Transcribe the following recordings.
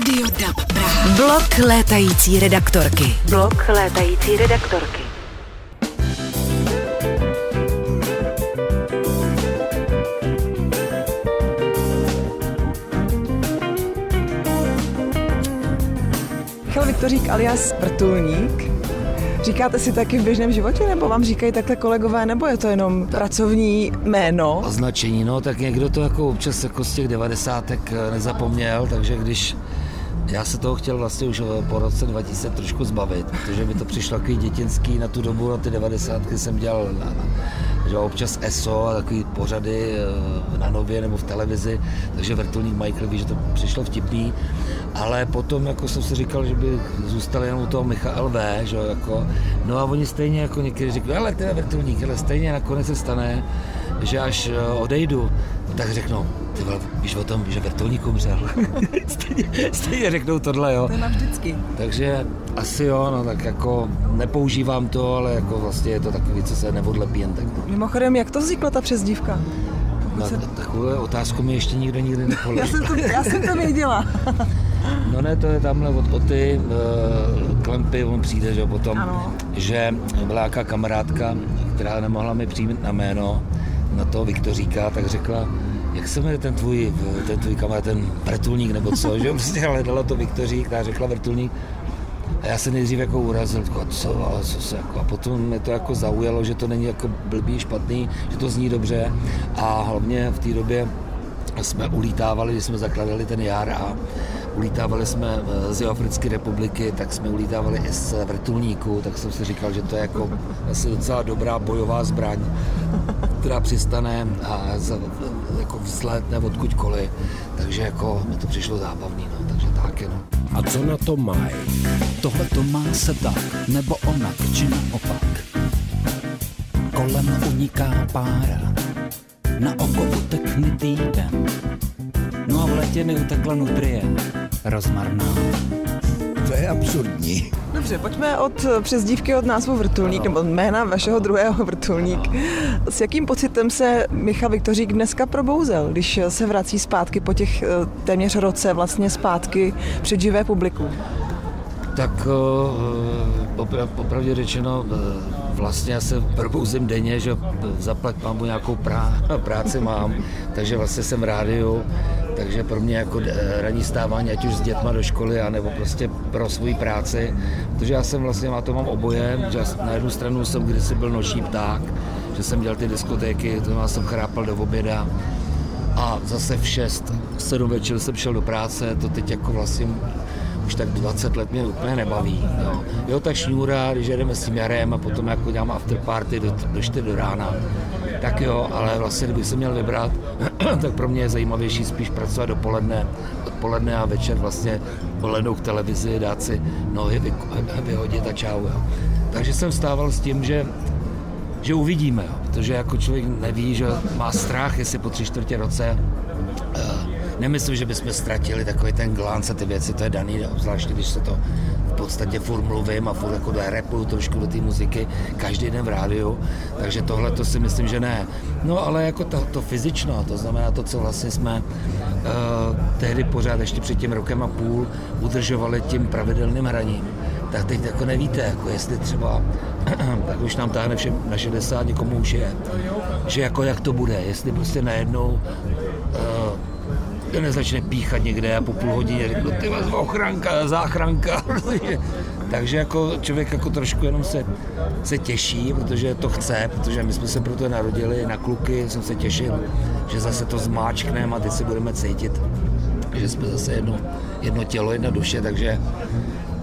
Radio DAB Praha. Blok létající redaktorky. Blok létající redaktorky. Michal Viktorík alias Vrtulník. Říkáte si taky v běžném životě, nebo vám říkají takhle kolegové, nebo je to jenom pracovní jméno? Označení, no, tak někdo to jako občas jako z těch devadesátek eh, nezapomněl, takže když já se toho chtěl vlastně už eh, po roce 2000 trošku zbavit, protože mi to přišlo takový dětinský na tu dobu, na ty devadesátky jsem dělal na, na, že občas ESO a takový pořady eh, na nově nebo v televizi, takže vrtulník Michael ví, že to přišlo vtipný, ale potom jako jsem si říkal, že by zůstal jenom u toho Michal V, že jako, no a oni stejně jako někdy říkají, ale je vrtulník, ale stejně nakonec se stane, že až eh, odejdu, tak řeknou, ty vole, víš o tom, že vrtulník umřel. stejně, stejně řeknou tohle, jo. To je navždycky. Takže asi jo, no tak jako nepoužívám to, ale jako vlastně je to takový, co se neodlepí jen tak. Mimochodem, jak to vznikla ta přezdívka? No, takovou otázku mi ještě nikdo nikdy Já nepoložil. jsem to, já jsem to věděla. No ne, to je tamhle od Oty, uh, Klempy, on přijde, že jo, potom, Ano. že byla nějaká kamarádka, která nemohla mi přijít na jméno, na toho Viktoríka, tak řekla, jak se jmenuje ten tvůj, ten tvůj kamarád, ten vrtulník nebo co, že prostě hledala to Viktorík, která řekla vrtulník, a já se nejdřív jako urazil, jako co, ale co se jako, a potom mě to jako zaujalo, že to není jako blbý, špatný, že to zní dobře. A hlavně v té době jsme ulítávali, když jsme zakladali ten jar a ulítávali jsme eh, z Jihoafrické republiky, tak jsme ulítávali i z vrtulníku, tak jsem si říkal, že to je jako asi docela dobrá bojová zbraň, která přistane a za, jako vzletne odkudkoliv, takže jako mi to přišlo zábavný, no, takže tak jenom. A co na to mají? Tohle to má se tak, nebo onak, či naopak. Kolem uniká pára, na oko utekne týden. No a v letě mi utekla nutrie, rozmarná. Je absurdní. Dobře, pojďme od přezdívky od názvu Vrtulník, nebo jména vašeho druhého Vrtulník. S jakým pocitem se Michal Viktořík dneska probouzel, když se vrací zpátky po těch eh, téměř roce vlastně zpátky před živé publikum? Tak eh, popra- popravdě řečeno, eh, vlastně já se probouzím denně, že zaplať mám nějakou prá- práci mám, takže vlastně jsem v rádiu, takže pro mě jako eh, ranní stávání, ať už s dětma do školy, anebo prostě pro svoji práci, protože já jsem vlastně, já to mám oboje, že na jednu stranu jsem kdysi byl noční pták, že jsem dělal ty diskotéky, to já jsem chrápal do oběda, a zase v 6, 7 večer jsem šel do práce, to teď jako vlastně už tak 20 let mě úplně nebaví. Jo, jo ta šňůra, když jedeme s tím jarem a potom jako dělám afterparty do, do 4 do rána, tak jo, ale vlastně kdybych se měl vybrat, tak pro mě je zajímavější spíš pracovat dopoledne, odpoledne a večer vlastně polednou k televizi, dát si nohy vy, vyhodit a čau. Jo. Takže jsem vstával s tím, že že uvidíme, jo. protože jako člověk neví, že má strach, jestli po tři čtvrtě roce eh, nemyslím, že bychom ztratili takový ten glánc a ty věci, to je daný, obzvláště když se to podstatě furt mluvím a furt jako repuju trošku do té muziky každý den v rádiu, takže tohle to si myslím, že ne. No ale jako to, to fyzično, to znamená to, co vlastně jsme uh, tehdy pořád ještě před tím rokem a půl udržovali tím pravidelným hraním, tak teď jako nevíte, jako jestli třeba tak už nám táhne všem na 60, někomu už je, že jako jak to bude, jestli prostě najednou uh, nezačne píchat někde a po půl hodině řeknu, ty vás ochranka, záchranka. Takže jako člověk jako trošku jenom se, se těší, protože to chce, protože my jsme se proto narodili na kluky, jsem se těšil, že zase to zmáčkneme a teď se budeme cítit, že jsme zase jedno, jedno tělo, jedna duše, takže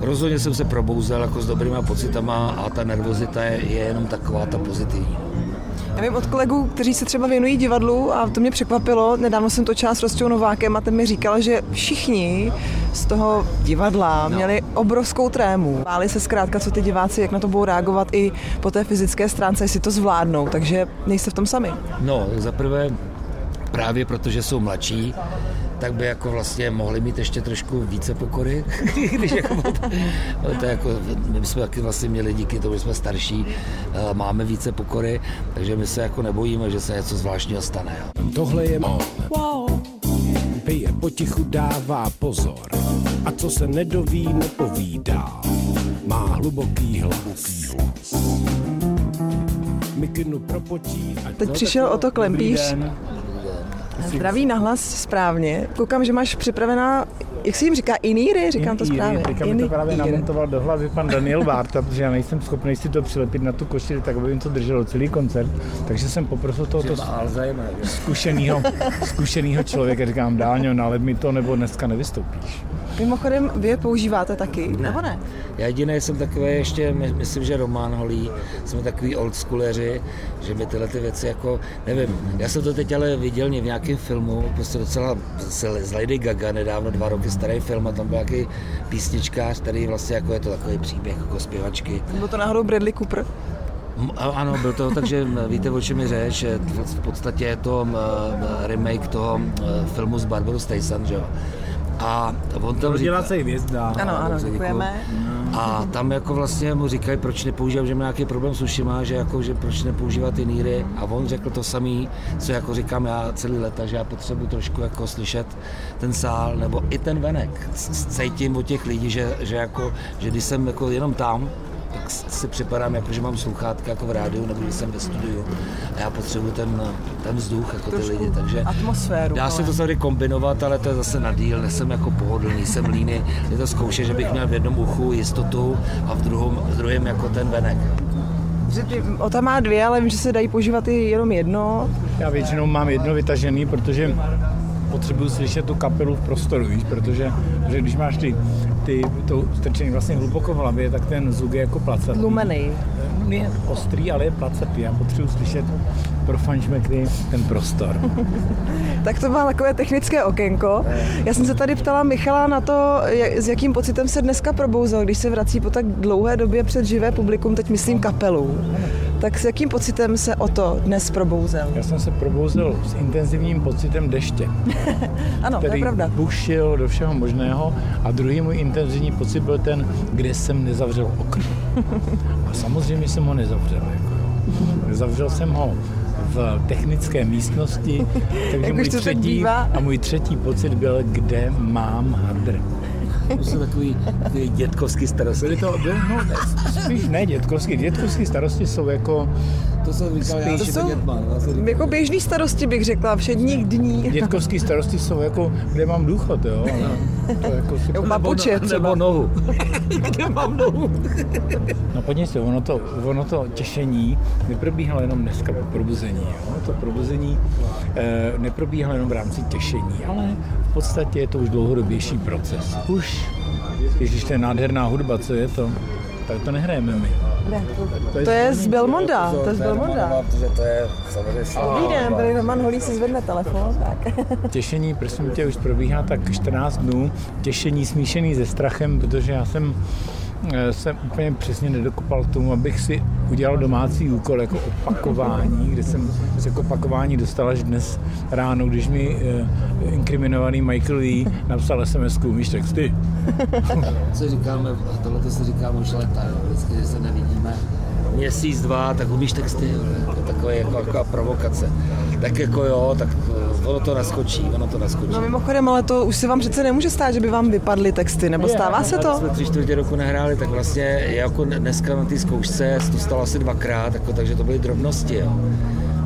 rozhodně jsem se probouzel jako s dobrýma pocitama a ta nervozita je, je jenom taková ta pozitivní. Já vím od kolegů, kteří se třeba věnují divadlu a to mě překvapilo. Nedávno jsem točila s Rostou Novákem a ten mi říkal, že všichni z toho divadla No. měli obrovskou trému. Báli se zkrátka, co ty diváci, jak na to budou reagovat i po té fyzické stránce, jestli to zvládnou, takže nejste v tom sami. No, za prvé právě protože jsou mladší, tak by jako vlastně mohli mít ještě trošku více pokory, když jako, ale to jako, my jsme taky vlastně měli díky tomu, že jsme starší, eh, máme více pokory, takže my se jako nebojíme, že se něco zvláštního stane. Jo. Tohle je on. Pije potichu, dává pozor. A co se nedoví, nepovídá. Má hluboký hlas. Mikinu propotí a Teď přišel o to klempíř. Zdraví nahlas správně. Koukám, že máš připravená, jak se jim říká, iníry? Říkám to Iníry. správně. Teďka mi to právě Iníry. namontoval do hlavy pan Daniel Várta, protože já nejsem schopný si to přilepit na tu košili, tak aby jim to drželo celý koncert. Takže jsem poprosil tohoto zkušenýho, zkušenýho člověka, říkám, Dáňo, nalep mi to, nebo dneska nevystoupíš. Mimochodem, vy je používáte taky, ne. nebo ne? Já jediný jsem takový ještě, my- myslím, že Roman Holý, jsme takový oldschooleři, že mi tyhle ty věci jako, nevím, já jsem to teď ale viděl v nějakém filmu, prostě docela z Lady Gaga nedávno, dva roky starý film a tam byl nějaký písničkář, který vlastně jako je to takový příběh jako zpěvačky. Bylo to náhodou Bradley Cooper? Ano, byl to, takže víte, o čem je řeč, že v podstatě je to remake toho filmu s Barbarou Streisand, že jo. A on tam Rodila říká, se hvězda. Ano, ano, dobře, děkujeme. a tam jako vlastně mu říkají, proč nepoužívám, že má nějaký problém s ušima, že jako, že proč nepoužívat ty níry. A on řekl to samý, co jako říkám já celý leta, že já potřebuji trošku jako slyšet ten sál, nebo i ten venek. Cítím od těch lidí, že, že, jako, že když jsem jako jenom tam, tak si připadám, jako, že mám sluchátka jako v rádiu, nebo když jsem ve studiu a já potřebuji ten, ten vzduch, jako ty lidi, takže atmosféru, dá se to tady kombinovat, ale to je zase na díl, nejsem jako pohodlný, jsem líný, je to zkoušet, že bych měl v jednom uchu jistotu a v druhém, v druhém jako ten venek. Že ty, Ota má dvě, ale vím, že se dají používat i jenom jedno. Já většinou mám jedno vytažený, protože potřebuju slyšet tu kapelu v prostoru, víš, protože, protože když máš ty, ty to strčený vlastně hluboko v hlavě, tak ten zvuk je jako placatý. Lumený. Je ostrý, ale je placatý. Já potřebuji slyšet pro fančmekry ten prostor. Tak to bylo takové technické okénko. Já jsem se tady ptala Michala na to, jak, s jakým pocitem se dneska probouzel, když se vrací po tak dlouhé době před živé publikum, teď myslím kapelu. Tak s jakým pocitem se o to dnes probouzel? Já jsem se probouzel s intenzivním pocitem deště, Ano, to je který pravda. bušil do všeho možného a druhý můj intenzivní pocit byl ten, kde jsem nezavřel okno. A samozřejmě jsem ho nezavřel. Jako, jo. Zavřel jsem ho v technické místnosti, takže můj třetí, a můj třetí pocit byl, kde mám hadr. To jsou takový, dětkovský starosti. Byly to, byly, no, ne, spíš ne dětkovský. Dětkovský starosti jsou jako, To jsem říkal, já To jsou to dětman. já jako běžný starosti bych řekla, všedních dní. dětkovský starosti jsou jako, kde mám důchod, jo. Ale to jako si Jo, papuče třeba. Nebo nohu. Kde mám nohu? No podívej se, ono to, ono to těšení neprobíhalo jenom dneska po probuzení. Jo? To probuzení e, neprobíhalo jenom v rámci těšení, ale v podstatě je to už dlouhodobější proces. Už, ježiš, to je nádherná hudba, co je to? Tak to nehrajeme my. Ne, to, to je z Belmonda, to je z To je Belmonda. Protože to je samozřejmě Dobrý den, tady Roman Holý si zvedne telefon. Tak. Těšení, prosím tě, už probíhá tak 14 dnů. Těšení smíšený se strachem, protože já jsem jsem úplně přesně nedokopal tomu, abych si udělal domácí úkol jako opakování, kde jsem se k opakování dostal až dnes ráno, když mi eh, inkriminovaný Michael Lee napsal SMS-ku, umíš texty? co říkáme, tohle to si říkáme už leta, jo, vždycky, že se nevidíme měsíc, dva, tak umíš texty, jo, to je takové jako, jako provokace. Tak jako jo, tak eh, ono to naskočí, ono to naskočí. No mimochodem, ale to už se vám přece nemůže stát, že by vám vypadly texty, nebo stává se to? jsme tři čtvrtě roku nehráli, tak vlastně jako dneska na té zkoušce se to stalo asi dvakrát, jako, takže to byly drobnosti. Jo.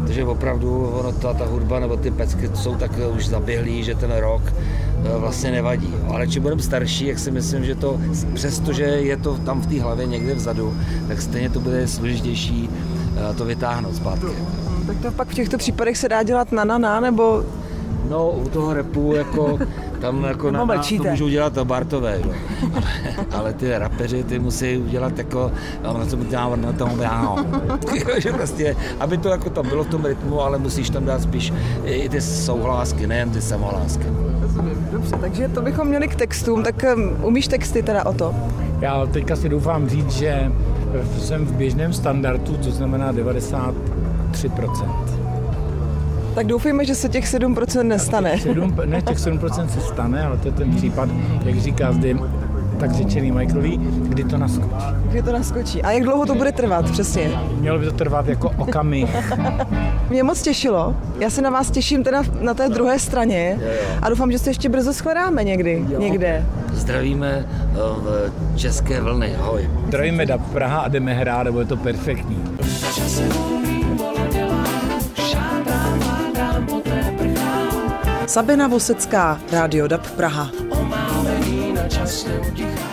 Takže opravdu ono, ta, ta hudba nebo ty pecky jsou tak už zaběhlý, že ten rok eh, vlastně nevadí. Ale čím budeme starší, jak si myslím, že to, přestože je to tam v té hlavě někde vzadu, tak stejně to bude složitější eh, to vytáhnout zpátky. Tak to pak v těchto případech se dá dělat na na na, nebo No, u toho repu, jako, tam jako na, na to můžou dělat Bartové, jo. Ale, ale, ty rapeři, ty musí udělat jako, no, na tom dělám, na tom já, že prostě, aby to jako tam bylo v tom rytmu, ale musíš tam dát spíš i ty souhlásky, nejen ty samohlásky. Dobře, takže to bychom měli k textům, tak um, umíš texty teda o to? Já teďka si doufám říct, že jsem v běžném standardu, to znamená 93%. Tak doufejme, že se těch 7% nestane. 7, ne, těch 7% se stane, ale to je ten případ, jak říká zde tak řečený Michaelový, kdy to naskočí. Kdy to naskočí. A jak dlouho to bude trvat přesně? Mělo by to trvat jako okamih. Mě moc těšilo. Já se na vás těším teda na té druhé straně a doufám, že se ještě brzo shledáme někdy, někde. Zdravíme eh, v České vlny. Ahoj. Zdravíme da Praha a jdeme hrát, nebo je to perfektní. Sabina Vosecká, Radio DAB Praha. Omámený na čas neutichá.